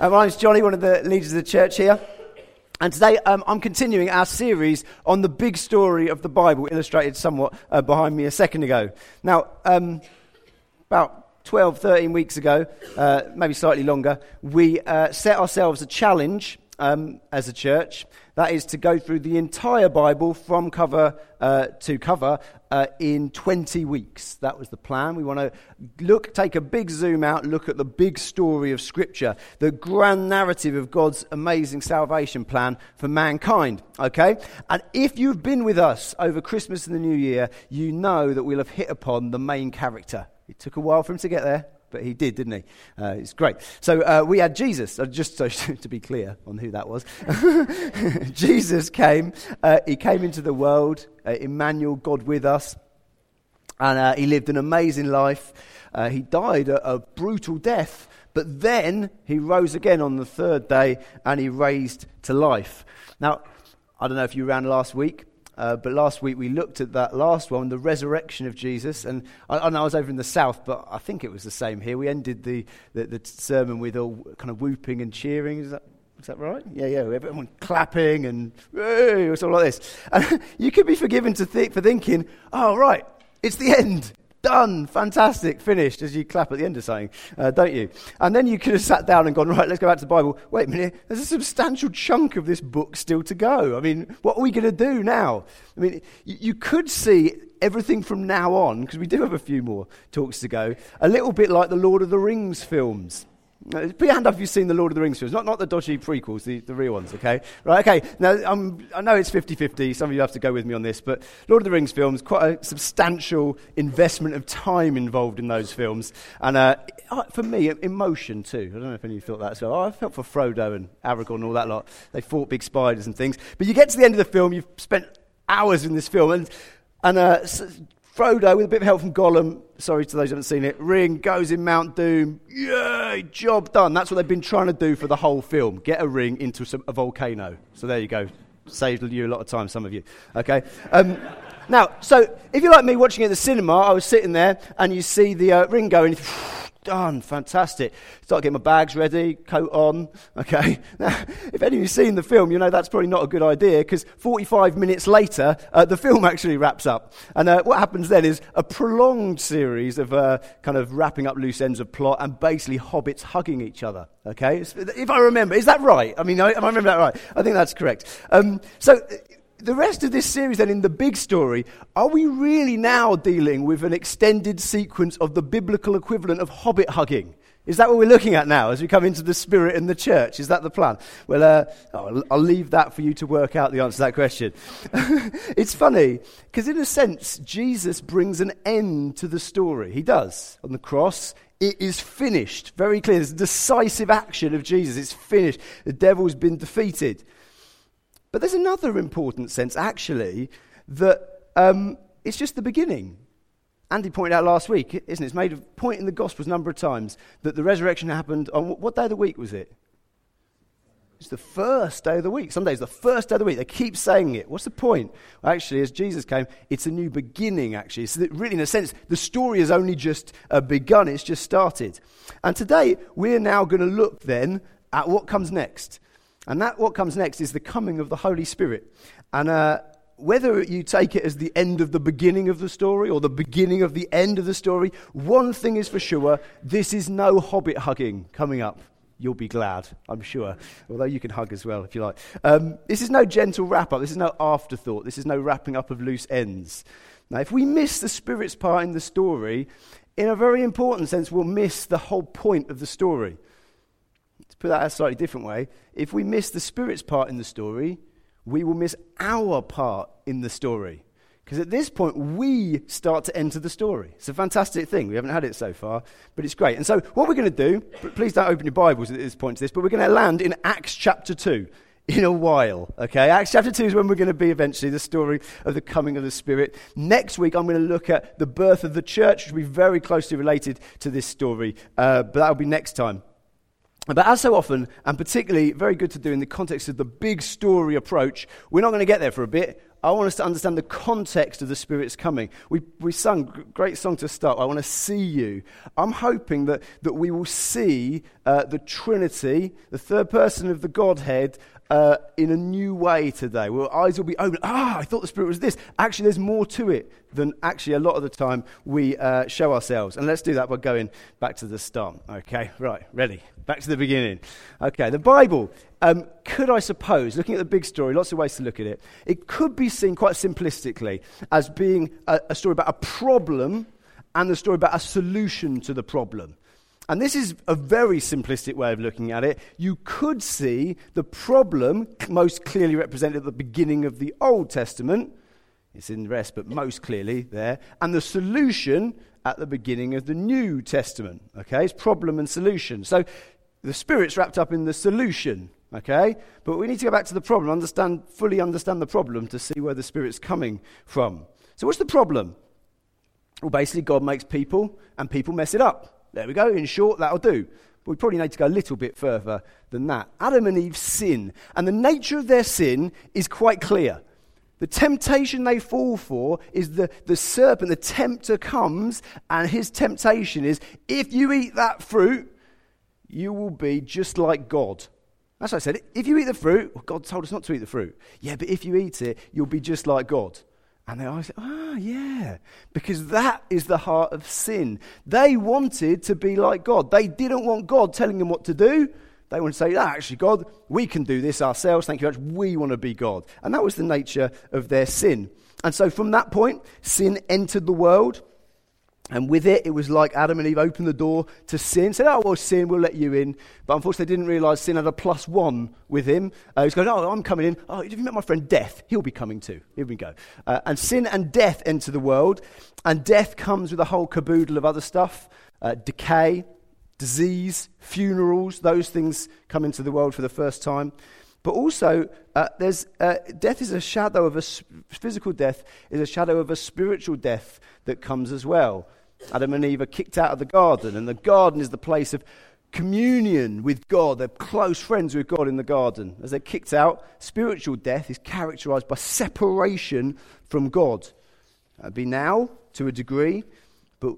Uh, my name's Johnny, one of the leaders of the church here. And today um, I'm continuing our series on the big story of the Bible, illustrated somewhat uh, behind me a second ago. Now, um, about 12, 13 weeks ago, uh, maybe slightly longer, we uh, set ourselves a challenge um, as a church. That is to go through the entire Bible from cover uh, to cover uh, in 20 weeks. That was the plan. We want to look, take a big zoom out, look at the big story of Scripture, the grand narrative of God's amazing salvation plan for mankind. Okay? And if you've been with us over Christmas and the New Year, you know that we'll have hit upon the main character. It took a while for him to get there but he did, didn't he? Uh, it's great. So uh, we had Jesus, uh, just so to be clear on who that was. Jesus came, uh, he came into the world, uh, Emmanuel, God with us, and uh, he lived an amazing life. he died a, a brutal death, but then he rose again on the third day and he raised to life. Now, I don't know if you around last week, uh, but last week we looked at that last one, the resurrection of Jesus. And I, I, was over in the south, but I think it was the same here. We ended the, the, the sermon with all kind of whooping and cheering. Is that, is that right? Yeah, yeah. Everyone clapping and hey, it's all like this. And you could be forgiven to th- for thinking, oh, right, it's the end done, fantastic, finished, as you clap at the end of something, uh, don't you? And then you could have sat down and gone, right, let's go back to the Bible. Wait a minute, there's a substantial chunk of this book still to go. I mean, what are we going to do now? I mean, you, you could see everything from now on, because we do have a few more talks to go, a little bit like the Lord of the Rings films. Put your hand up if you've seen the Lord of the Rings films, not, not the dodgy prequels, the, the real ones, okay? Right, okay. Now, um, I know it's 50 50, some of you have to go with me on this, but Lord of the Rings films, quite a substantial investment of time involved in those films. And uh, for me, emotion too. I don't know if any of you thought that as well. Oh, I felt for Frodo and Aragorn and all that lot. They fought big spiders and things. But you get to the end of the film, you've spent hours in this film, and, and uh, Frodo, with a bit of help from Gollum, sorry to those who haven't seen it, Ring goes in Mount Doom. Yay, job done. That's what they've been trying to do for the whole film get a ring into some, a volcano. So there you go. Saved you a lot of time, some of you. Okay? Um, now, so if you're like me watching it at the cinema, I was sitting there and you see the uh, ring going done, fantastic. Start getting my bags ready, coat on. Okay. Now, if any of you've seen the film, you know that's probably not a good idea because 45 minutes later, uh, the film actually wraps up. And uh, what happens then is a prolonged series of uh, kind of wrapping up loose ends of plot and basically hobbits hugging each other. Okay. If I remember, is that right? I mean, I, I remember that right. I think that's correct. Um, so the rest of this series, then, in the big story, are we really now dealing with an extended sequence of the biblical equivalent of hobbit hugging? Is that what we're looking at now as we come into the Spirit and the church? Is that the plan? Well, uh, I'll, I'll, leave that for you to work out the answer to that question. it's funny, because in a sense, Jesus brings an end to the story. He does. On the cross, it is finished. Very clear. There's decisive action of Jesus. It's finished. The devil's been defeated. But there's another important sense, actually, that um, it's just the beginning. Andy pointed out last week, isn't it? It's made a point in the Gospels a number of times that the resurrection happened on what day of the week was it? It's the first day of the week. Some days, the first day of the week. They keep saying it. What's the point? Actually, as Jesus came, it's a new beginning, actually. So, really, in a sense, the story has only just uh, begun, it's just started. And today, we're now going to look then at what comes next. And that, what comes next, is the coming of the Holy Spirit. And uh, whether you take it as the end of the beginning of the story or the beginning of the end of the story, one thing is for sure this is no hobbit hugging coming up. You'll be glad, I'm sure. Although you can hug as well if you like. Um, this is no gentle wrap up. This is no afterthought. This is no wrapping up of loose ends. Now, if we miss the Spirit's part in the story, in a very important sense, we'll miss the whole point of the story put that a slightly different way, if we miss the Spirit's part in the story, we will miss our part in the story. Because at this point, we start to enter the story. It's a fantastic thing. We haven't had it so far, but it's great. And so, what we're going to do, please don't open your Bibles at this point to this, but we're going to land in Acts chapter 2 in a while. Okay, Acts chapter 2 is when we're going to be eventually the story of the coming of the Spirit. Next week, I'm going to look at the birth of the church, which will be very closely related to this story, uh, but that'll be next time. But as so often, and particularly very good to do in the context of the big story approach, we're not going to get there for a bit. I want us to understand the context of the Spirit's coming. We, we sung great song to start. I want to see you. I'm hoping that, that we will see uh, the Trinity, the third person of the Godhead, uh, in a new way today. Our eyes will be open. Ah, I thought the Spirit was this. Actually, there's more to it than actually a lot of the time we uh, show ourselves. And let's do that by going back to the start. Okay, right, ready. Back to the beginning. Okay, the Bible, um, could I suppose, looking at the big story, lots of ways to look at it, it could be seen quite simplistically as being a, a story about a problem and the story about a solution to the problem. And this is a very simplistic way of looking at it. You could see the problem most clearly represented at the beginning of the Old Testament. It's in the rest, but most clearly there. And the solution at the beginning of the New Testament. Okay, it's problem and solution. So the Spirit's wrapped up in the solution. Okay, but we need to go back to the problem, understand, fully understand the problem to see where the Spirit's coming from. So, what's the problem? Well, basically, God makes people and people mess it up. There we go. In short, that'll do. But we probably need to go a little bit further than that. Adam and Eve sin, and the nature of their sin is quite clear. The temptation they fall for is the, the serpent, the tempter comes, and his temptation is if you eat that fruit, you will be just like God. That's what I said. If you eat the fruit, well, God told us not to eat the fruit. Yeah, but if you eat it, you'll be just like God. And they all say, ah, yeah, because that is the heart of sin. They wanted to be like God. They didn't want God telling them what to do. They want to say, ah, actually, God, we can do this ourselves. Thank you very much. We want to be God. And that was the nature of their sin. And so from that point, sin entered the world. And with it, it was like Adam and Eve opened the door to sin, said, Oh, well, sin, we'll let you in. But unfortunately, they didn't realize sin had a plus one with him. Uh, he's going, Oh, I'm coming in. Oh, have you met my friend Death? He'll be coming too. Here we go. Uh, and sin and death enter the world. And death comes with a whole caboodle of other stuff uh, decay, disease, funerals. Those things come into the world for the first time. But also, uh, there's, uh, death is a shadow of a physical death, is a shadow of a spiritual death that comes as well. Adam and Eve are kicked out of the garden, and the garden is the place of communion with God. They're close friends with God in the garden. As they're kicked out, spiritual death is characterized by separation from God. That'd be now to a degree, but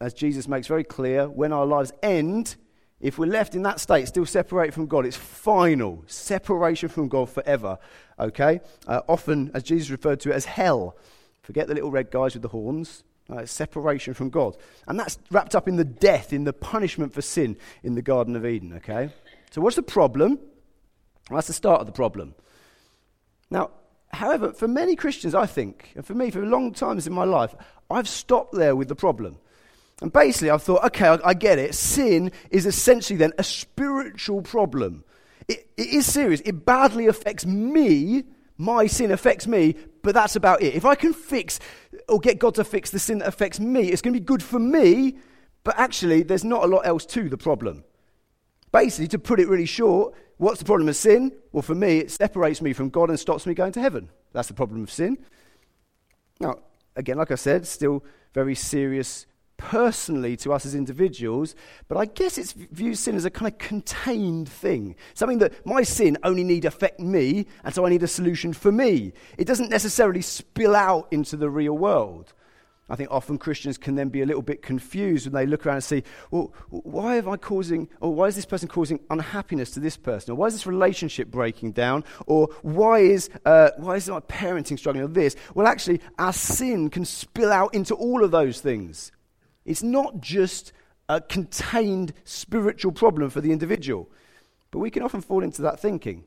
as Jesus makes very clear, when our lives end, if we're left in that state, still separated from God, it's final. Separation from God forever. Okay? Uh, often, as Jesus referred to it as hell. Forget the little red guys with the horns. Uh, separation from God. And that's wrapped up in the death, in the punishment for sin in the Garden of Eden, okay? So, what's the problem? Well, that's the start of the problem. Now, however, for many Christians, I think, and for me, for long times in my life, I've stopped there with the problem. And basically, I've thought, okay, I, I get it. Sin is essentially then a spiritual problem. It, it is serious. It badly affects me. My sin affects me, but that's about it. If I can fix or get God to fix the sin that affects me, it's going to be good for me, but actually, there's not a lot else to the problem. Basically, to put it really short, what's the problem of sin? Well, for me, it separates me from God and stops me going to heaven. That's the problem of sin. Now, again, like I said, still very serious personally to us as individuals, but I guess it's viewed sin as a kind of contained thing. Something that my sin only need affect me, and so I need a solution for me. It doesn't necessarily spill out into the real world. I think often Christians can then be a little bit confused when they look around and see, well, why am I causing, or why is this person causing unhappiness to this person? Or why is this relationship breaking down? Or why is, uh, why is my parenting struggling with this? Well, actually, our sin can spill out into all of those things. It's not just a contained spiritual problem for the individual, but we can often fall into that thinking.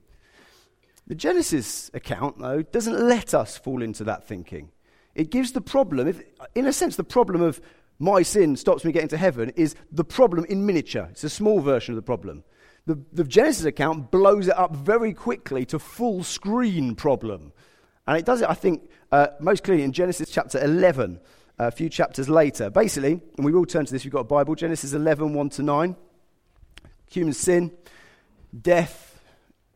The Genesis account, though, doesn't let us fall into that thinking. It gives the problem, if, in a sense, the problem of my sin stops me getting to heaven is the problem in miniature. It's a small version of the problem. The, the Genesis account blows it up very quickly to full screen problem. And it does it, I think, uh, most clearly in Genesis chapter 11 a few chapters later. Basically, and we will turn to this, we've got a Bible, Genesis 11, 1 to 9. Human sin, death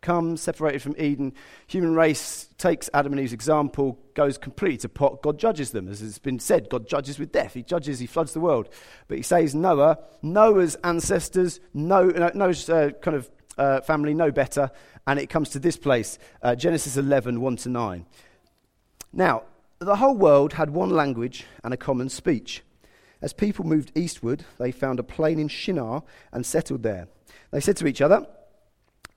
comes, separated from Eden. Human race takes Adam and Eve's example, goes completely to pot. God judges them. As it's been said, God judges with death. He judges, he floods the world. But he says Noah, Noah's ancestors, Noah's uh, kind of uh, family know better. And it comes to this place, uh, Genesis 11, 1 to 9. Now, the whole world had one language and a common speech. As people moved eastward, they found a plain in Shinar and settled there. They said to each other,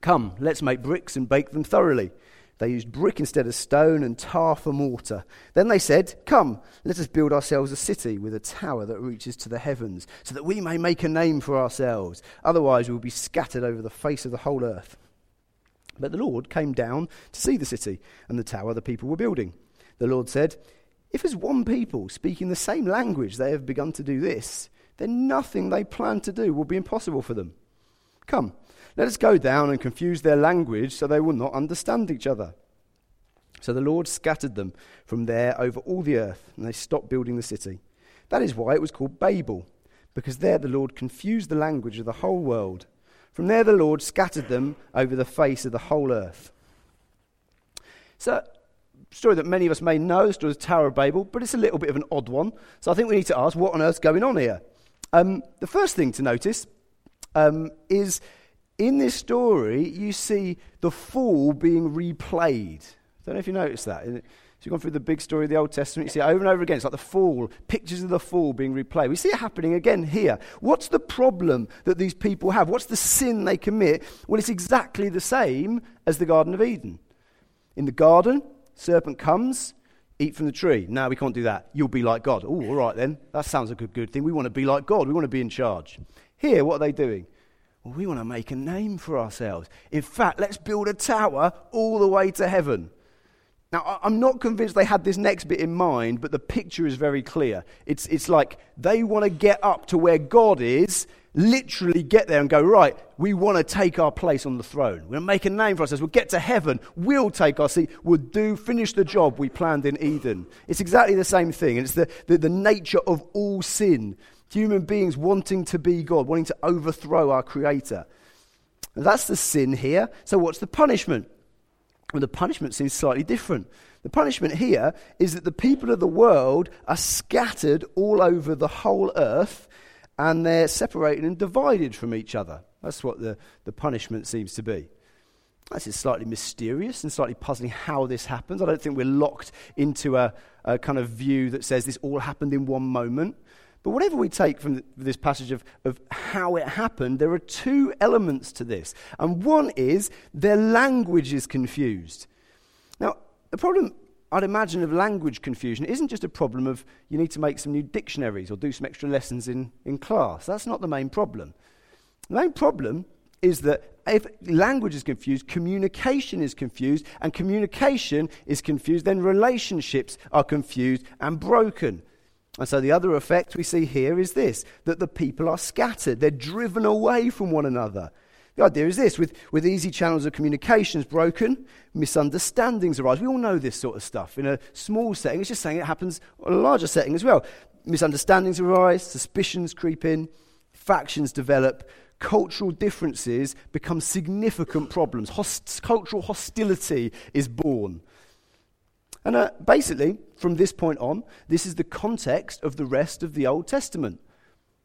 Come, let's make bricks and bake them thoroughly. They used brick instead of stone and tar for mortar. Then they said, Come, let us build ourselves a city with a tower that reaches to the heavens, so that we may make a name for ourselves. Otherwise, we will be scattered over the face of the whole earth. But the Lord came down to see the city and the tower the people were building. The Lord said, If as one people speaking the same language they have begun to do this, then nothing they plan to do will be impossible for them. Come, let us go down and confuse their language so they will not understand each other. So the Lord scattered them from there over all the earth, and they stopped building the city. That is why it was called Babel, because there the Lord confused the language of the whole world. From there the Lord scattered them over the face of the whole earth. So, story that many of us may know, the story of the Tower of Babel, but it's a little bit of an odd one. So I think we need to ask, what on earth's going on here? Um, the first thing to notice um, is in this story, you see the fall being replayed. I don't know if you noticed that. So you've gone through the big story of the Old Testament, you see it over and over again. It's like the fall, pictures of the fall being replayed. We see it happening again here. What's the problem that these people have? What's the sin they commit? Well, it's exactly the same as the Garden of Eden. In the garden, serpent comes, eat from the tree. No, we can't do that. You'll be like God. Oh, all right then. That sounds like a good thing. We want to be like God. We want to be in charge. Here, what are they doing? Well, we want to make a name for ourselves. In fact, let's build a tower all the way to heaven. Now, I'm not convinced they had this next bit in mind, but the picture is very clear. It's, it's like they want to get up to where God is, literally get there and go, right, we want to take our place on the throne. We're going to make a name for ourselves. We'll get to heaven. We'll take our seat. We'll do, finish the job we planned in Eden. It's exactly the same thing. And it's the, the, the nature of all sin Human beings wanting to be God, wanting to overthrow our Creator. That's the sin here. So, what's the punishment? Well, the punishment seems slightly different. The punishment here is that the people of the world are scattered all over the whole earth and they're separated and divided from each other. That's what the, the punishment seems to be. This is slightly mysterious and slightly puzzling how this happens. I don't think we're locked into a, a kind of view that says this all happened in one moment. But whatever we take from this passage of, of how it happened, there are two elements to this. And one is their language is confused. Now, the problem I'd imagine of language confusion isn't just a problem of you need to make some new dictionaries or do some extra lessons in, in class. That's not the main problem. The main problem is that if language is confused, communication is confused, and communication is confused, then relationships are confused and broken. And so the other effect we see here is this that the people are scattered, they're driven away from one another. The idea is this with, with easy channels of communications broken, misunderstandings arise. We all know this sort of stuff. In a small setting, it's just saying it happens on a larger setting as well. Misunderstandings arise, suspicions creep in, factions develop, cultural differences become significant problems. Host- cultural hostility is born. And uh, basically, from this point on, this is the context of the rest of the Old Testament.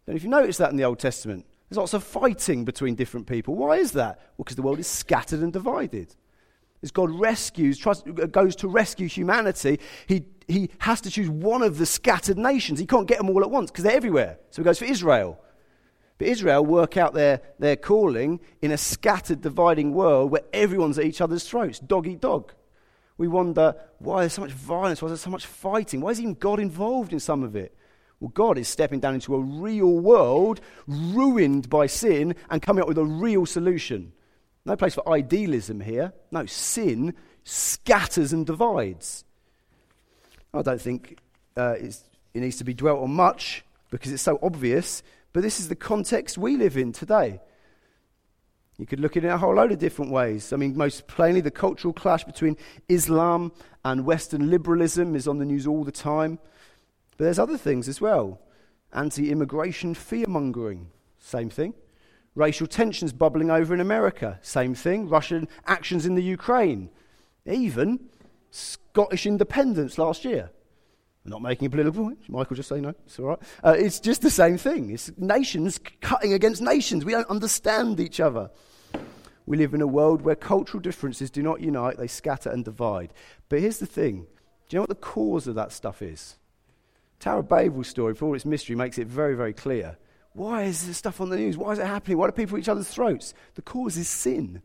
And if you notice that in the Old Testament, there's lots of fighting between different people. Why is that? Well, because the world is scattered and divided. As God rescues, tries, uh, goes to rescue humanity, he, he has to choose one of the scattered nations. He can't get them all at once because they're everywhere. So he goes for Israel. But Israel work out their, their calling in a scattered, dividing world where everyone's at each other's throats, dog eat dog. We wonder why there's so much violence, why there's so much fighting, why is even God involved in some of it? Well, God is stepping down into a real world ruined by sin and coming up with a real solution. No place for idealism here. No, sin scatters and divides. I don't think uh, it needs to be dwelt on much because it's so obvious, but this is the context we live in today. You could look at it in a whole load of different ways. I mean, most plainly, the cultural clash between Islam and Western liberalism is on the news all the time. But there's other things as well anti immigration fear mongering, same thing. Racial tensions bubbling over in America, same thing. Russian actions in the Ukraine, even Scottish independence last year. I'm not making a political point. Michael just say no. It's all right. Uh, it's just the same thing. It's nations cutting against nations. We don't understand each other. We live in a world where cultural differences do not unite, they scatter and divide. But here's the thing Do you know what the cause of that stuff is? Tower of Babel's story, for all its mystery, makes it very, very clear. Why is this stuff on the news? Why is it happening? Why do people eat each other's throats? The cause is sin.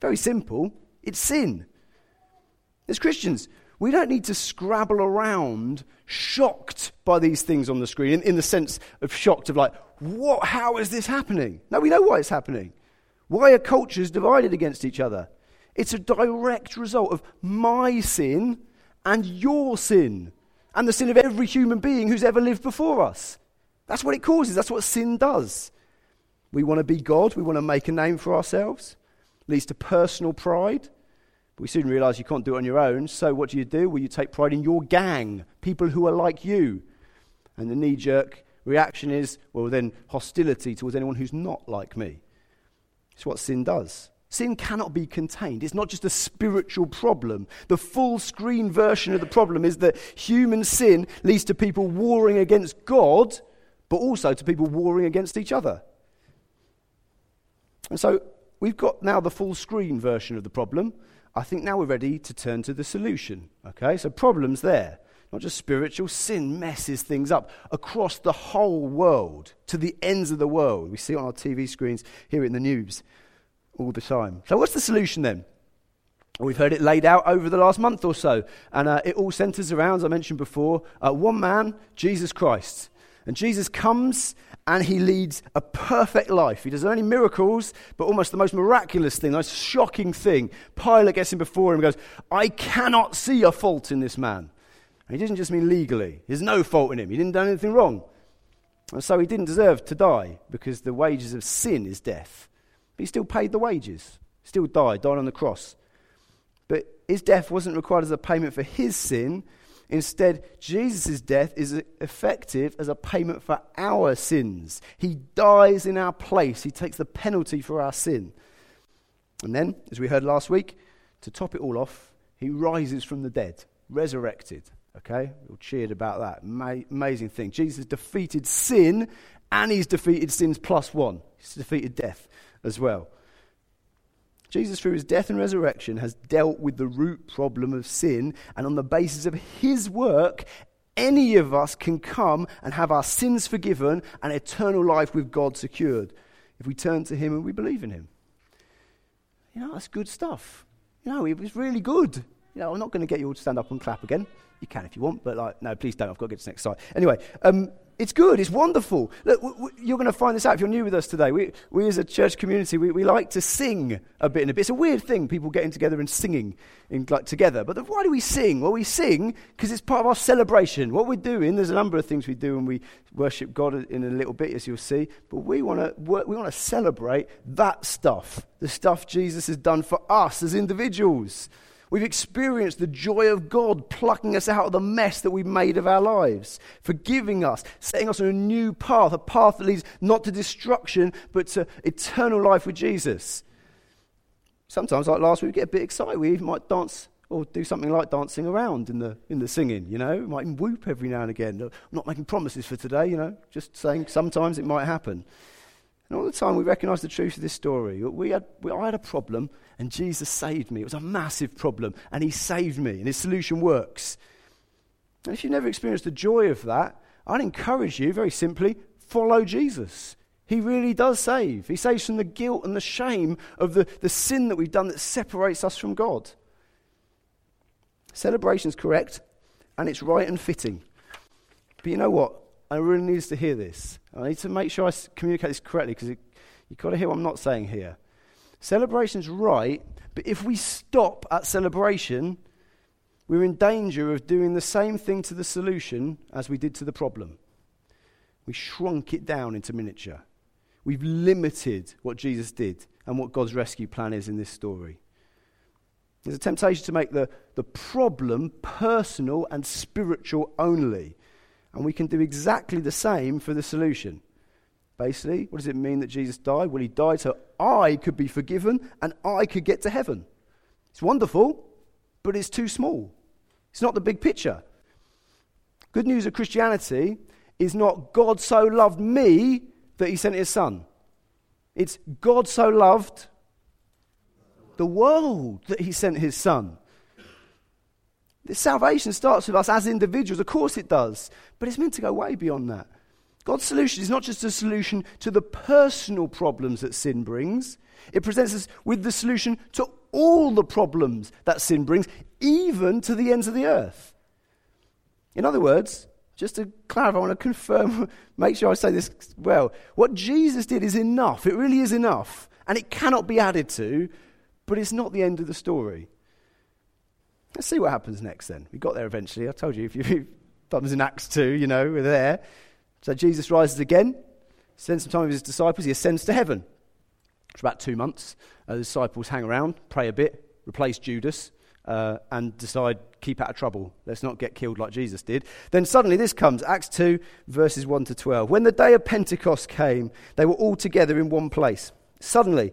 Very simple. It's sin. As Christians, we don't need to scrabble around shocked by these things on the screen, in, in, the sense of shocked of like, what, how is this happening? No, we know why it's happening. Why are cultures divided against each other? It's a direct result of my sin and your sin and the sin of every human being who's ever lived before us. That's what it causes. That's what sin does. We want to be God. We want to make a name for ourselves. It leads to personal pride. But we soon realize you can't do it on your own. So what do you do? Well, you take pride in your gang, people who are like you. And the knee jerk reaction is, well, then hostility towards anyone who's not like me. It's what sin does. Sin cannot be contained. It's not just a spiritual problem. The full screen version of the problem is that human sin leads to people warring against God, but also to people warring against each other. And so we've got now the full screen version of the problem. I think now we're ready to turn to the solution. Okay, so problems there. Not just spiritual, sin messes things up across the whole world, to the ends of the world. We see it on our TV screens, hear it in the news all the time. So, what's the solution then? We've heard it laid out over the last month or so, and uh, it all centers around, as I mentioned before, uh, one man, Jesus Christ. And Jesus comes and he leads a perfect life. He does only miracles, but almost the most miraculous thing, the most shocking thing. Pilate gets him before him and goes, I cannot see a fault in this man. And he doesn't just mean legally, there's no fault in him. He didn't do anything wrong. And so he didn't deserve to die because the wages of sin is death. But he still paid the wages, still died, died on the cross. But his death wasn't required as a payment for his sin. Instead, Jesus' death is effective as a payment for our sins. He dies in our place, he takes the penalty for our sin. And then, as we heard last week, to top it all off, he rises from the dead, resurrected. Okay? We all cheered about that. Ma- amazing thing. Jesus defeated sin, and he's defeated sins plus one. He's defeated death as well. Jesus, through his death and resurrection, has dealt with the root problem of sin, and on the basis of his work, any of us can come and have our sins forgiven and eternal life with God secured if we turn to him and we believe in him. You know, that's good stuff. You know, it was really good. You know, I'm not going to get you all to stand up and clap again. You can if you want, but like, no, please don't. I've got to get to the next slide. Anyway, um, it's good. It's wonderful. Look, w- w- you're going to find this out if you're new with us today. We, we as a church community, we, we like to sing a bit and a bit. It's a weird thing, people getting together and singing in, like, together. But the, why do we sing? Well, we sing because it's part of our celebration. What we're doing, there's a number of things we do when we worship God in a little bit, as you'll see. But we want to we want to celebrate that stuff, the stuff Jesus has done for us as individuals. We've experienced the joy of God plucking us out of the mess that we've made of our lives, forgiving us, setting us on a new path, a path that leads not to destruction, but to eternal life with Jesus. Sometimes, like last week, we get a bit excited. We even might dance or do something like dancing around in the, in the singing, you know. We might even whoop every now and again. I'm not making promises for today, you know, just saying sometimes it might happen. And all the time we recognize the truth of this story. We had, we, I had a problem, and Jesus saved me. It was a massive problem, and He saved me, and His solution works. And if you've never experienced the joy of that, I'd encourage you, very simply, follow Jesus. He really does save. He saves from the guilt and the shame of the, the sin that we've done that separates us from God. Celebration is correct, and it's right and fitting. But you know what? I really need to hear this. I need to make sure I communicate this correctly because you've got to hear what I'm not saying here. Celebration's right, but if we stop at celebration, we're in danger of doing the same thing to the solution as we did to the problem. We shrunk it down into miniature. We've limited what Jesus did and what God's rescue plan is in this story. There's a temptation to make the, the problem personal and spiritual only. And we can do exactly the same for the solution. Basically, what does it mean that Jesus died? Well, he died so I could be forgiven and I could get to heaven. It's wonderful, but it's too small. It's not the big picture. Good news of Christianity is not God so loved me that he sent his son. It's God so loved the world that he sent his son. Salvation starts with us as individuals. Of course it does. But it's meant to go way beyond that. God's solution is not just a solution to the personal problems that sin brings, it presents us with the solution to all the problems that sin brings, even to the ends of the earth. In other words, just to clarify, I want to confirm, make sure I say this well. What Jesus did is enough. It really is enough. And it cannot be added to, but it's not the end of the story. Let's see what happens next then. We got there eventually. I told you, if you've done in Acts 2, you know, we're there. So Jesus rises again, spends some time with his disciples, he ascends to heaven. For about two months, uh, the disciples hang around, pray a bit, replace Judas, uh, and decide, keep out of trouble. Let's not get killed like Jesus did. Then suddenly this comes Acts 2, verses 1 to 12. When the day of Pentecost came, they were all together in one place. Suddenly,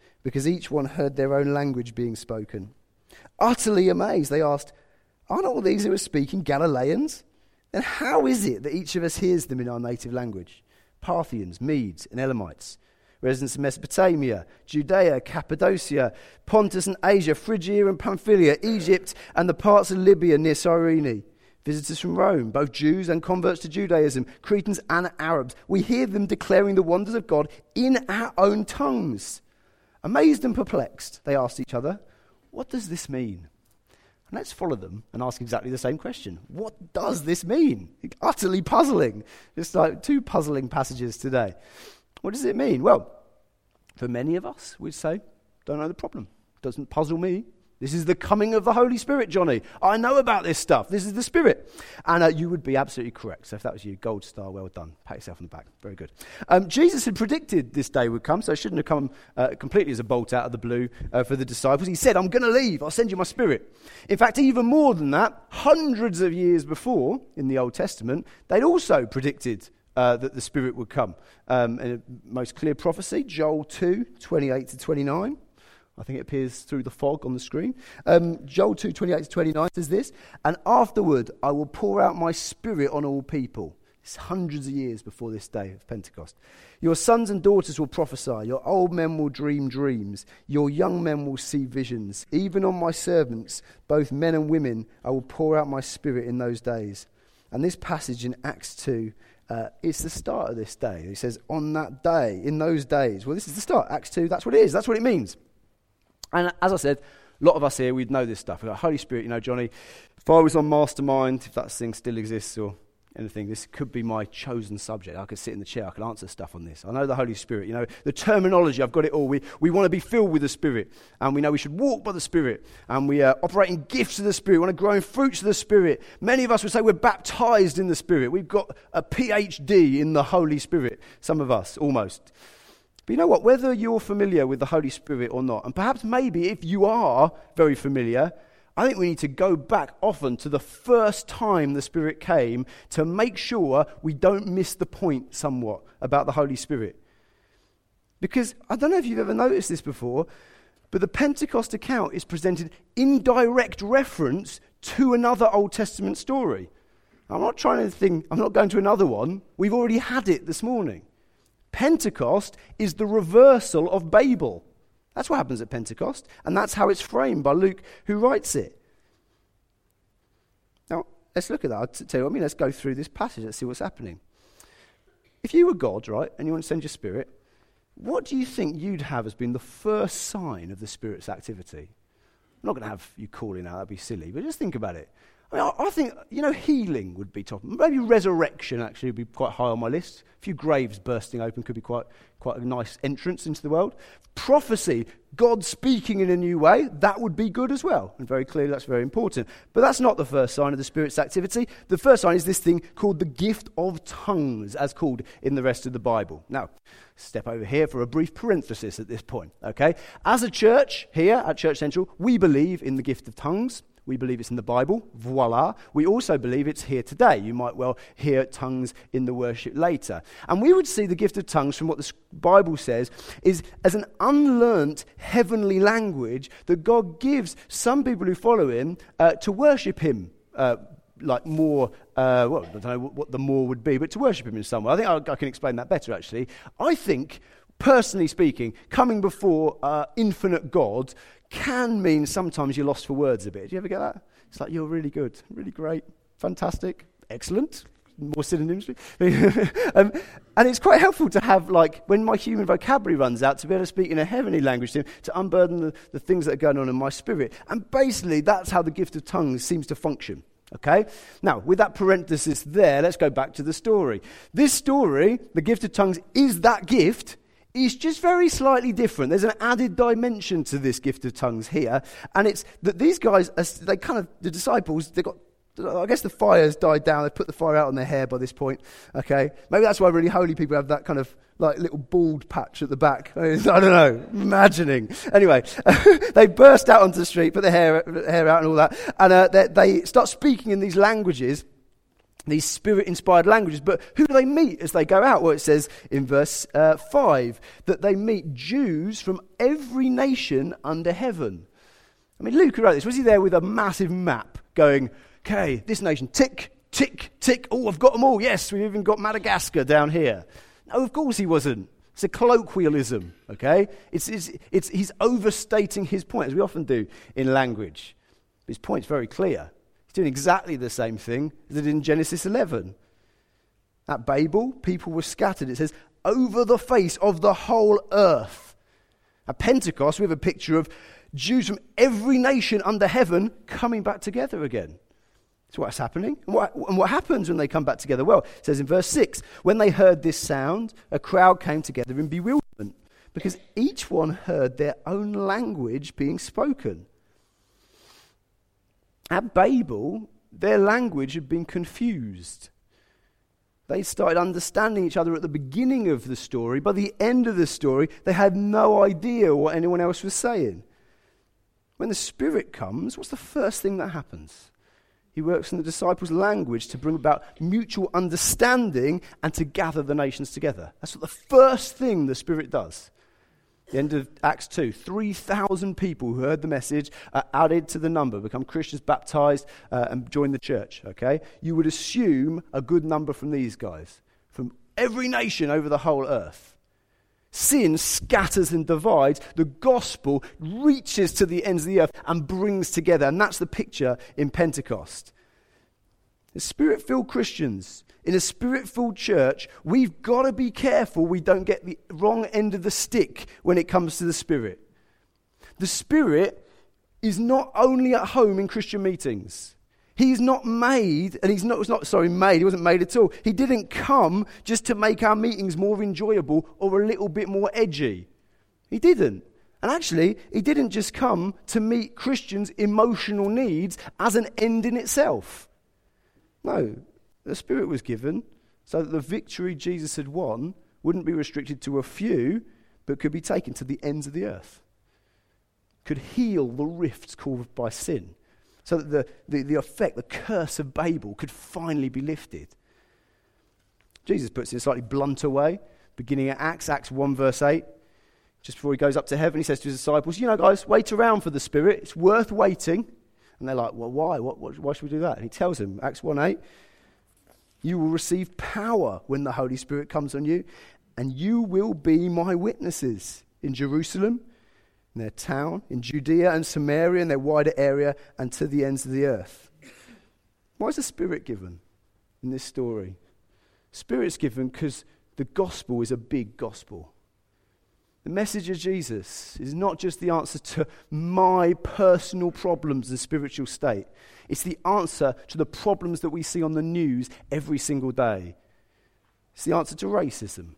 because each one heard their own language being spoken. Utterly amazed, they asked, Aren't all these who are speaking Galileans? Then how is it that each of us hears them in our native language? Parthians, Medes, and Elamites residents of Mesopotamia, Judea, Cappadocia, Pontus and Asia, Phrygia and Pamphylia, Egypt, and the parts of Libya near Cyrene. Visitors from Rome, both Jews and converts to Judaism, Cretans and Arabs. We hear them declaring the wonders of God in our own tongues. Amazed and perplexed, they asked each other, What does this mean? And let's follow them and ask exactly the same question. What does this mean? Utterly puzzling. It's like two puzzling passages today. What does it mean? Well, for many of us, we'd say, don't know the problem. Doesn't puzzle me. This is the coming of the Holy Spirit, Johnny. I know about this stuff. This is the Spirit. And uh, you would be absolutely correct. So if that was you, gold star, well done. Pat yourself on the back. Very good. Um, Jesus had predicted this day would come, so it shouldn't have come uh, completely as a bolt out of the blue uh, for the disciples. He said, I'm going to leave. I'll send you my Spirit. In fact, even more than that, hundreds of years before in the Old Testament, they'd also predicted uh, that the Spirit would come. Um, and most clear prophecy, Joel 2 28 to 29. I think it appears through the fog on the screen. Um, Joel 2 28 to 29 says this And afterward I will pour out my Spirit on all people. It's hundreds of years before this day of Pentecost. Your sons and daughters will prophesy. Your old men will dream dreams. Your young men will see visions. Even on my servants, both men and women, I will pour out my spirit in those days. And this passage in Acts 2 uh, it's the start of this day. He says, on that day, in those days. Well, this is the start. Acts 2, that's what it is. That's what it means. And as I said, a lot of us here, we'd know this stuff. We're like, Holy Spirit, you know, Johnny, if I was on Mastermind, if that thing still exists, or anything. This could be my chosen subject. I could sit in the chair, I could answer stuff on this. I know the Holy Spirit, you know, the terminology, I've got it all. We, we want to be filled with the Spirit, and we know we should walk by the Spirit, and we uh, operate in gifts of the Spirit, we want to grow in fruits of the Spirit. Many of us would say we're baptized in the Spirit. We've got a PhD in the Holy Spirit, some of us, almost. But you know what? Whether you're familiar with the Holy Spirit or not, and perhaps maybe if you are very familiar, I think we need to go back often to the first time the Spirit came to make sure we don't miss the point somewhat about the Holy Spirit. Because I don't know if you've ever noticed this before, but the Pentecost account is presented in direct reference to another Old Testament story. I'm not trying to think, I'm not going to another one. We've already had it this morning. Pentecost is the reversal of Babel. That's what happens at Pentecost, and that's how it's framed by Luke, who writes it. Now, let's look at that. I'll tell you what I mean. Let's go through this passage. Let's see what's happening. If you were God, right, and you want to send your spirit, what do you think you'd have as being the first sign of the Spirit's activity? I'm not going to have you calling out, that'd be silly, but just think about it. I, mean, I, I think, you know, healing would be top. Maybe resurrection actually would be quite high on my list. A few graves bursting open could be quite, quite a nice entrance into the world. Prophecy, God speaking in a new way, that would be good as well. And very clearly, that's very important. But that's not the first sign of the Spirit's activity. The first sign is this thing called the gift of tongues, as called in the rest of the Bible. Now, step over here for a brief parenthesis at this point, okay? As a church here at Church Central, we believe in the gift of tongues. We believe it's in the Bible, voila. We also believe it's here today. You might well hear tongues in the worship later. And we would see the gift of tongues, from what the Bible says, is as an unlearnt heavenly language that God gives some people who follow Him uh, to worship Him. Uh, like more, uh, well, I don't know what the more would be, but to worship Him in some way. I think I, I can explain that better, actually. I think personally speaking, coming before uh, infinite God can mean sometimes you're lost for words a bit. Do you ever get that? It's like, you're really good, really great, fantastic, excellent. More synonyms. um, and it's quite helpful to have, like, when my human vocabulary runs out, to be able to speak in a heavenly language to him, to unburden the, the things that are going on in my spirit. And basically, that's how the gift of tongues seems to function. Okay? Now, with that parenthesis there, let's go back to the story. This story, the gift of tongues, is that gift is just very slightly different. There's an added dimension to this gift of tongues here, and it's that these guys, are, they kind of, the disciples, they got, I guess the fire's died down. They've put the fire out on their hair by this point. Okay, maybe that's why really holy people have that kind of like little bald patch at the back. I don't know, imagining. Anyway, they burst out onto the street, put their hair, hair out and all that, and uh, they, they start speaking in these languages these spirit inspired languages. But who do they meet as they go out? Well, it says in verse uh, 5 that they meet Jews from every nation under heaven. I mean, Luke wrote this. Was he there with a massive map going, okay, this nation, tick, tick, tick. Oh, I've got them all. Yes, we've even got Madagascar down here. No, of course he wasn't. It's a colloquialism, okay? It's, it's, it's, he's overstating his point, as we often do in language. His point's very clear. He's doing exactly the same thing as it did in Genesis 11. At Babel, people were scattered, it says, over the face of the whole earth. At Pentecost, we have a picture of Jews from every nation under heaven coming back together again. That's what's happening. And what, and what happens when they come back together? Well, it says in verse 6 when they heard this sound, a crowd came together in bewilderment because each one heard their own language being spoken. At Babel, their language had been confused. They started understanding each other at the beginning of the story. By the end of the story, they had no idea what anyone else was saying. When the Spirit comes, what's the first thing that happens? He works in the disciples' language to bring about mutual understanding and to gather the nations together. That's what the first thing the Spirit does. The end of Acts 2, 3,000 people who heard the message are added to the number, become Christians, baptized, uh, and join the church. Okay? You would assume a good number from these guys, from every nation over the whole earth. Sin scatters and divides. The gospel reaches to the ends of the earth and brings together. And that's the picture in Pentecost. The spirit filled Christians in a spirit filled church, we've got to be careful we don't get the wrong end of the stick when it comes to the Spirit. The Spirit is not only at home in Christian meetings. He's not made, and he's not, not, sorry, made, he wasn't made at all. He didn't come just to make our meetings more enjoyable or a little bit more edgy. He didn't. And actually, he didn't just come to meet Christians' emotional needs as an end in itself. No, the Spirit was given so that the victory Jesus had won wouldn't be restricted to a few, but could be taken to the ends of the earth. Could heal the rifts caused by sin, so that the, the, the effect, the curse of Babel, could finally be lifted. Jesus puts it in a slightly blunter way, beginning at Acts, Acts 1, verse 8. Just before he goes up to heaven, he says to his disciples, You know, guys, wait around for the Spirit. It's worth waiting. And they're like, Well, why? What, what, why should we do that? And he tells them, Acts 1 8, you will receive power when the Holy Spirit comes on you, and you will be my witnesses in Jerusalem, in their town, in Judea and Samaria, in their wider area, and to the ends of the earth. Why is the Spirit given in this story? Spirit's given because the gospel is a big gospel. The message of Jesus is not just the answer to my personal problems and spiritual state. It's the answer to the problems that we see on the news every single day. It's the answer to racism,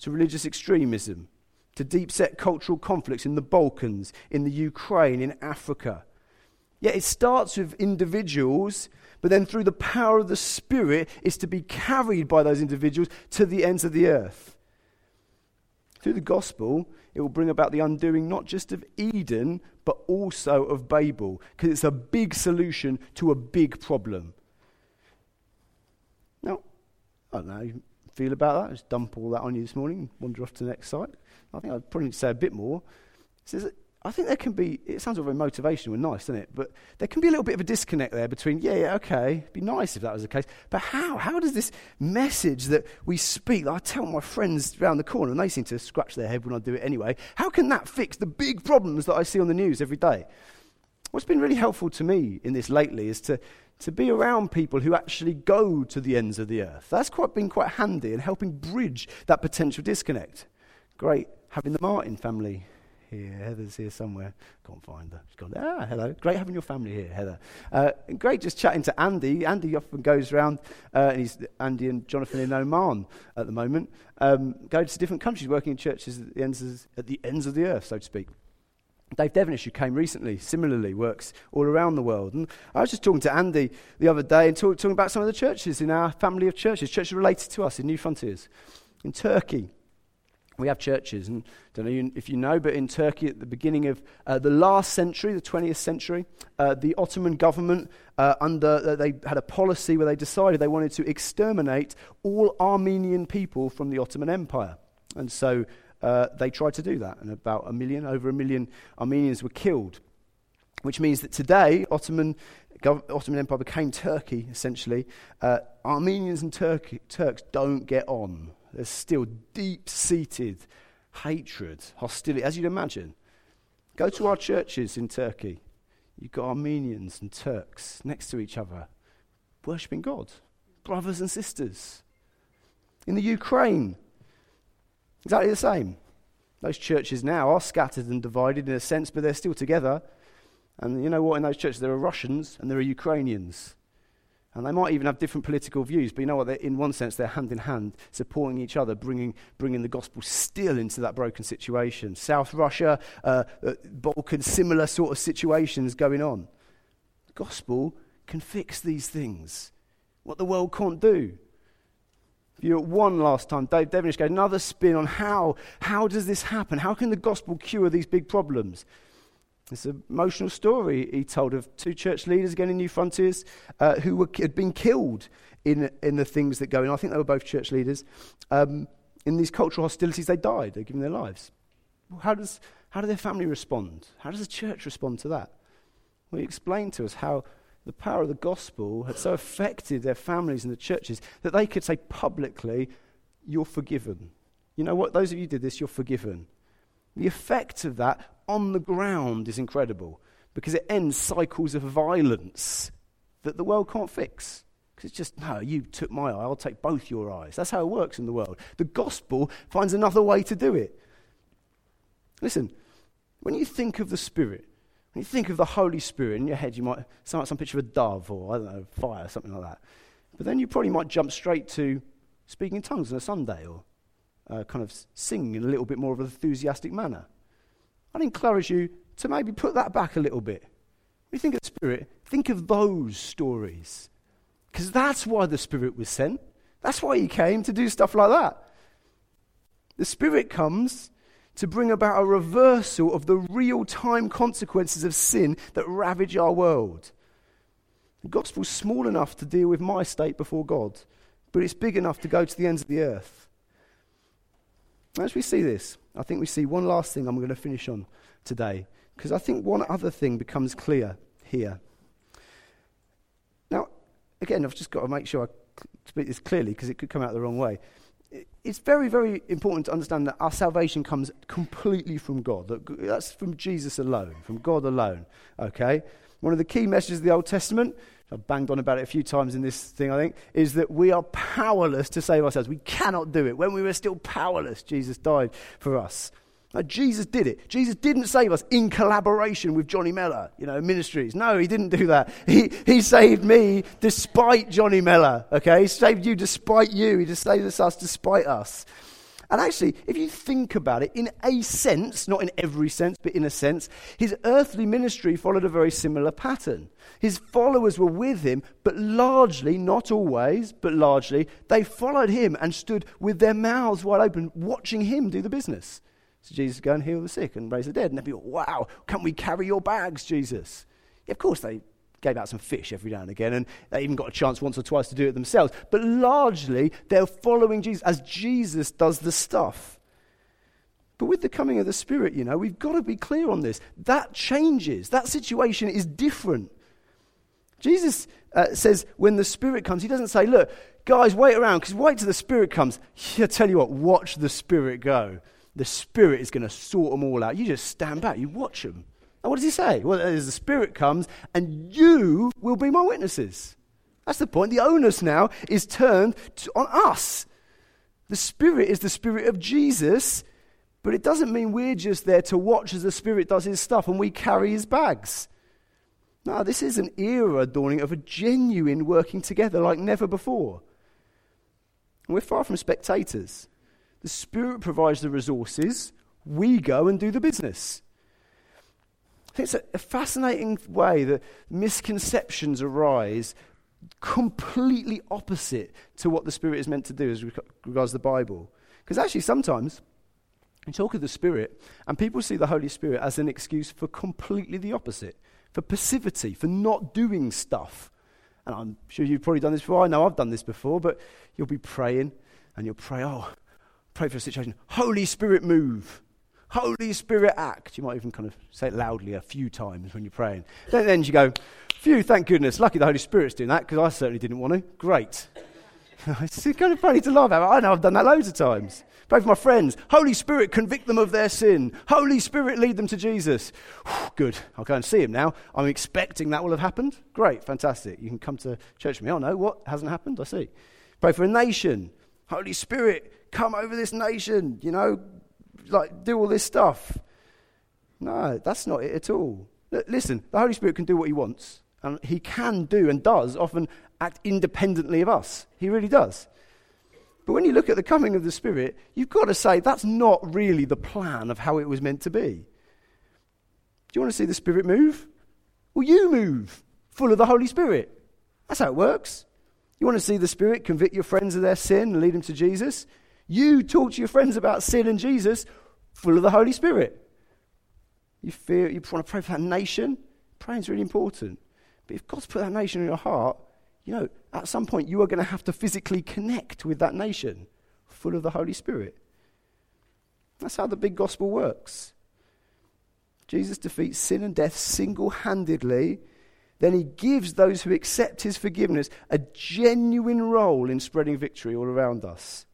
to religious extremism, to deep set cultural conflicts in the Balkans, in the Ukraine, in Africa. Yet it starts with individuals, but then through the power of the Spirit, is to be carried by those individuals to the ends of the earth. Through the gospel, it will bring about the undoing not just of Eden, but also of Babel, because it's a big solution to a big problem. Now, I don't know how you feel about that. Just dump all that on you this morning, and wander off to the next site. I think I'd probably say a bit more. It says I think there can be, it sounds all very motivational and nice, doesn't it? But there can be a little bit of a disconnect there between, yeah, yeah, okay, it'd be nice if that was the case. But how? How does this message that we speak, that I tell my friends around the corner, and they seem to scratch their head when I do it anyway, how can that fix the big problems that I see on the news every day? What's been really helpful to me in this lately is to, to be around people who actually go to the ends of the earth. That's quite, been quite handy in helping bridge that potential disconnect. Great having the Martin family here. Heather's here somewhere. Can't find her. She's gone, ah, hello. Great having your family here, Heather. Uh, great just chatting to Andy. Andy often goes around, uh, and he's Andy and Jonathan in Oman at the moment, um, go to different countries, working in churches at the, ends of, at the ends of the earth, so to speak. Dave Devenish, who came recently, similarly works all around the world. And I was just talking to Andy the other day and talk, talking about some of the churches in our family of churches, churches related to us in New Frontiers. in Turkey, we have churches, and I don't know if you know, but in Turkey at the beginning of uh, the last century, the 20th century, uh, the Ottoman government uh, under uh, they had a policy where they decided they wanted to exterminate all Armenian people from the Ottoman Empire, and so uh, they tried to do that, and about a million, over a million Armenians were killed, which means that today Ottoman Ottoman Empire became Turkey essentially. Uh, Armenians and Turk- Turks don't get on there's still deep seated hatred, hostility, as you'd imagine. Go to our churches in Turkey. You've got Armenians and Turks next to each other, worshipping God, brothers and sisters. In the Ukraine, exactly the same. Those churches now are scattered and divided in a sense, but they're still together. And you know what? In those churches, there are Russians and there are Ukrainians. And they might even have different political views, but you know what? They're, in one sense, they're hand in hand, supporting each other, bringing, bringing the gospel still into that broken situation. South Russia, uh, uh, Balkan, similar sort of situations going on. The gospel can fix these things, what the world can't do. If you were at one last time, Dave Devenish gave another spin on how, how does this happen? How can the gospel cure these big problems? It's an emotional story he told of two church leaders again in Newfrontiers uh, who were, had been killed in, in the things that go on. I think they were both church leaders. Um, in these cultural hostilities, they died. They'd given their lives. How, does, how do their family respond? How does the church respond to that? Well, he explained to us how the power of the gospel had so affected their families and the churches that they could say publicly, You're forgiven. You know what? Those of you who did this, you're forgiven. The effect of that on the ground is incredible because it ends cycles of violence that the world can't fix. Because it's just, no, you took my eye, I'll take both your eyes. That's how it works in the world. The gospel finds another way to do it. Listen, when you think of the Spirit, when you think of the Holy Spirit, in your head you might like some picture of a dove or, I don't know, fire, something like that. But then you probably might jump straight to speaking in tongues on a Sunday or uh, kind of singing in a little bit more of an enthusiastic manner. I'd encourage you to maybe put that back a little bit. When you think of the Spirit, think of those stories. Because that's why the Spirit was sent. That's why He came to do stuff like that. The Spirit comes to bring about a reversal of the real time consequences of sin that ravage our world. The gospel's small enough to deal with my state before God, but it's big enough to go to the ends of the earth. As we see this, I think we see one last thing I'm going to finish on today, because I think one other thing becomes clear here. Now, again, I've just got to make sure I speak this clearly, because it could come out the wrong way. It's very, very important to understand that our salvation comes completely from God. That's from Jesus alone, from God alone. Okay? One of the key messages of the Old Testament I've banged on about it a few times in this thing, I think, is that we are powerless to save ourselves. We cannot do it. When we were still powerless, Jesus died for us. Now, Jesus did it. Jesus didn't save us in collaboration with Johnny Mellor, you know, ministries. No, he didn't do that. He, he saved me despite Johnny Mellor, okay? He saved you despite you. He just saved us despite us. And actually, if you think about it, in a sense, not in every sense, but in a sense, his earthly ministry followed a very similar pattern. His followers were with him, but largely, not always, but largely, they followed him and stood with their mouths wide open, watching him do the business. So Jesus would go and heal the sick and raise the dead. And they'd be, wow, can we carry your bags, Jesus? Yeah, of course, they gave out some fish every now and again, and they even got a chance once or twice to do it themselves. But largely, they're following Jesus as Jesus does the stuff. But with the coming of the Spirit, you know, we've got to be clear on this. That changes. That situation is different. Jesus uh, says when the Spirit comes, he doesn't say, look, guys, wait around, because wait till the Spirit comes. I tell you what, watch the Spirit go. The Spirit is going to sort them all out. You just stand back, you watch them. What does he say? Well, as the Spirit comes, and you will be my witnesses. That's the point. The onus now is turned to, on us. The Spirit is the Spirit of Jesus, but it doesn't mean we're just there to watch as the Spirit does his stuff and we carry his bags. No, this is an era dawning of a genuine working together like never before. And we're far from spectators. The Spirit provides the resources, we go and do the business. It's a, a fascinating way that misconceptions arise completely opposite to what the Spirit is meant to do as regards the Bible. Because actually, sometimes you talk of the Spirit, and people see the Holy Spirit as an excuse for completely the opposite for passivity, for not doing stuff. And I'm sure you've probably done this before. I know I've done this before, but you'll be praying and you'll pray, oh, pray for a situation. Holy Spirit, move. Holy Spirit, act. You might even kind of say it loudly a few times when you're praying. Then, you go, phew, thank goodness. Lucky the Holy Spirit's doing that because I certainly didn't want to. Great. it's kind of funny to laugh at. I know I've done that loads of times. Pray for my friends. Holy Spirit, convict them of their sin. Holy Spirit, lead them to Jesus. Good. I'll go and see him now. I'm expecting that will have happened. Great. Fantastic. You can come to church with me. Oh, no. What? Hasn't happened? I see. Pray for a nation. Holy Spirit, come over this nation. You know, like do all this stuff. No, that's not it at all. Listen, the Holy Spirit can do what he wants. And he can do and does often act independently of us. He really does. But when you look at the coming of the Spirit, you've got to say that's not really the plan of how it was meant to be. Do you want to see the Spirit move? Well, you move, full of the Holy Spirit. That's how it works. You want to see the Spirit convict your friends of their sin and lead them to Jesus? You talk to your friends about sin and Jesus, full of the Holy Spirit. You fear, you want to pray for that nation? Praying is really important. But if God's put that nation in your heart, you know, at some point you are going to have to physically connect with that nation full of the Holy Spirit. That's how the big gospel works. Jesus defeats sin and death single handedly. Then he gives those who accept his forgiveness a genuine role in spreading victory all around us.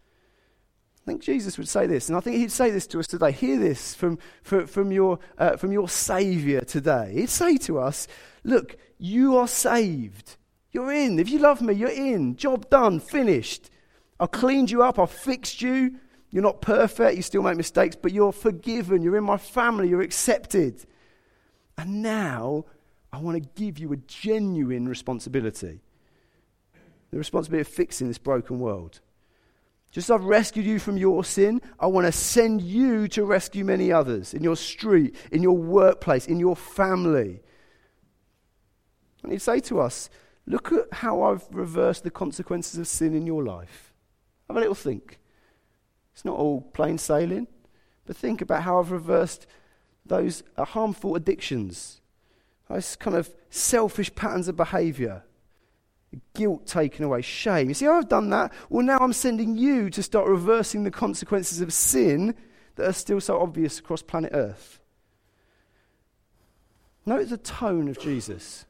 I think Jesus would say this, and I think he'd say this to us today. Hear this from, from, from your, uh, from your Saviour today. He'd say to us, Look, you are saved. You're in. If you love me, you're in. Job done, finished. I've cleaned you up, I've fixed you. You're not perfect, you still make mistakes, but you're forgiven. You're in my family, you're accepted. And now I want to give you a genuine responsibility the responsibility of fixing this broken world. Just as I've rescued you from your sin, I want to send you to rescue many others in your street, in your workplace, in your family. And he'd say to us, Look at how I've reversed the consequences of sin in your life. Have a little think. It's not all plain sailing, but think about how I've reversed those uh, harmful addictions, those kind of selfish patterns of behavior, guilt taken away, shame. You see I've done that? Well, now I'm sending you to start reversing the consequences of sin that are still so obvious across planet Earth. Note the tone of Jesus.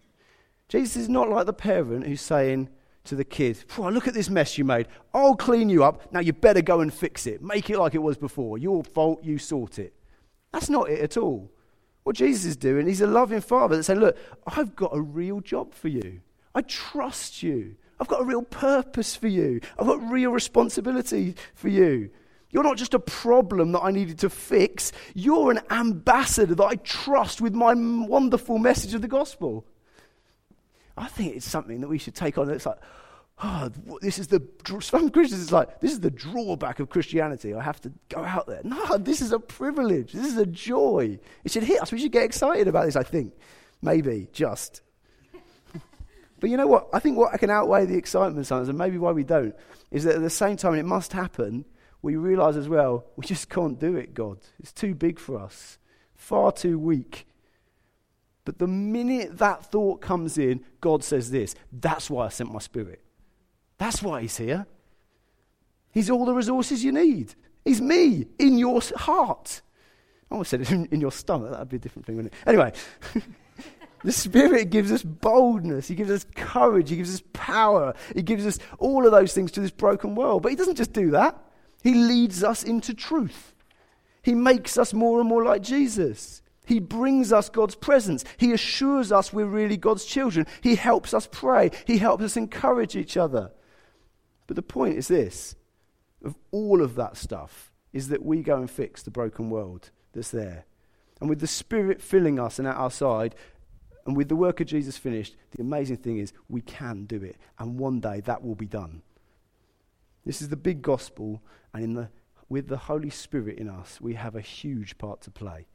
Jesus is not like the parent who's saying to the kid, Look at this mess you made. I'll clean you up. Now you better go and fix it. Make it like it was before. Your fault, you sort it. That's not it at all. What Jesus is doing, he's a loving father that's saying, Look, I've got a real job for you. I trust you. I've got a real purpose for you. I've got real responsibility for you. You're not just a problem that I needed to fix. You're an ambassador that I trust with my wonderful message of the gospel. I think it's something that we should take on. It's like, oh, this is the, some Christians, it's like, this is the drawback of Christianity. I have to go out there. No, this is a privilege. This is a joy. It should hit us. We should get excited about this, I think. Maybe, just. But you know what? I think what can outweigh the excitement sometimes, and maybe why we don't, is that at the same time, it must happen, we realize as well, we just can't do it, God. It's too big for us, far too weak. But the minute that thought comes in, God says this that's why I sent my spirit. That's why he's here. He's all the resources you need. He's me in your heart. I almost said it in, your stomach. That would be a different thing, wouldn't it? Anyway, the Spirit gives us boldness. He gives us courage. He gives us power. He gives us all of those things to this broken world. But He doesn't just do that, He leads us into truth. He makes us more and more like Jesus. He brings us God's presence. He assures us we're really God's children. He helps us pray. He helps us encourage each other. But the point is this of all of that stuff is that we go and fix the broken world that's there. And with the Spirit filling us and at our side, and with the work of Jesus finished, the amazing thing is we can do it. And one day that will be done. This is the big gospel, and in the, with the Holy Spirit in us, we have a huge part to play.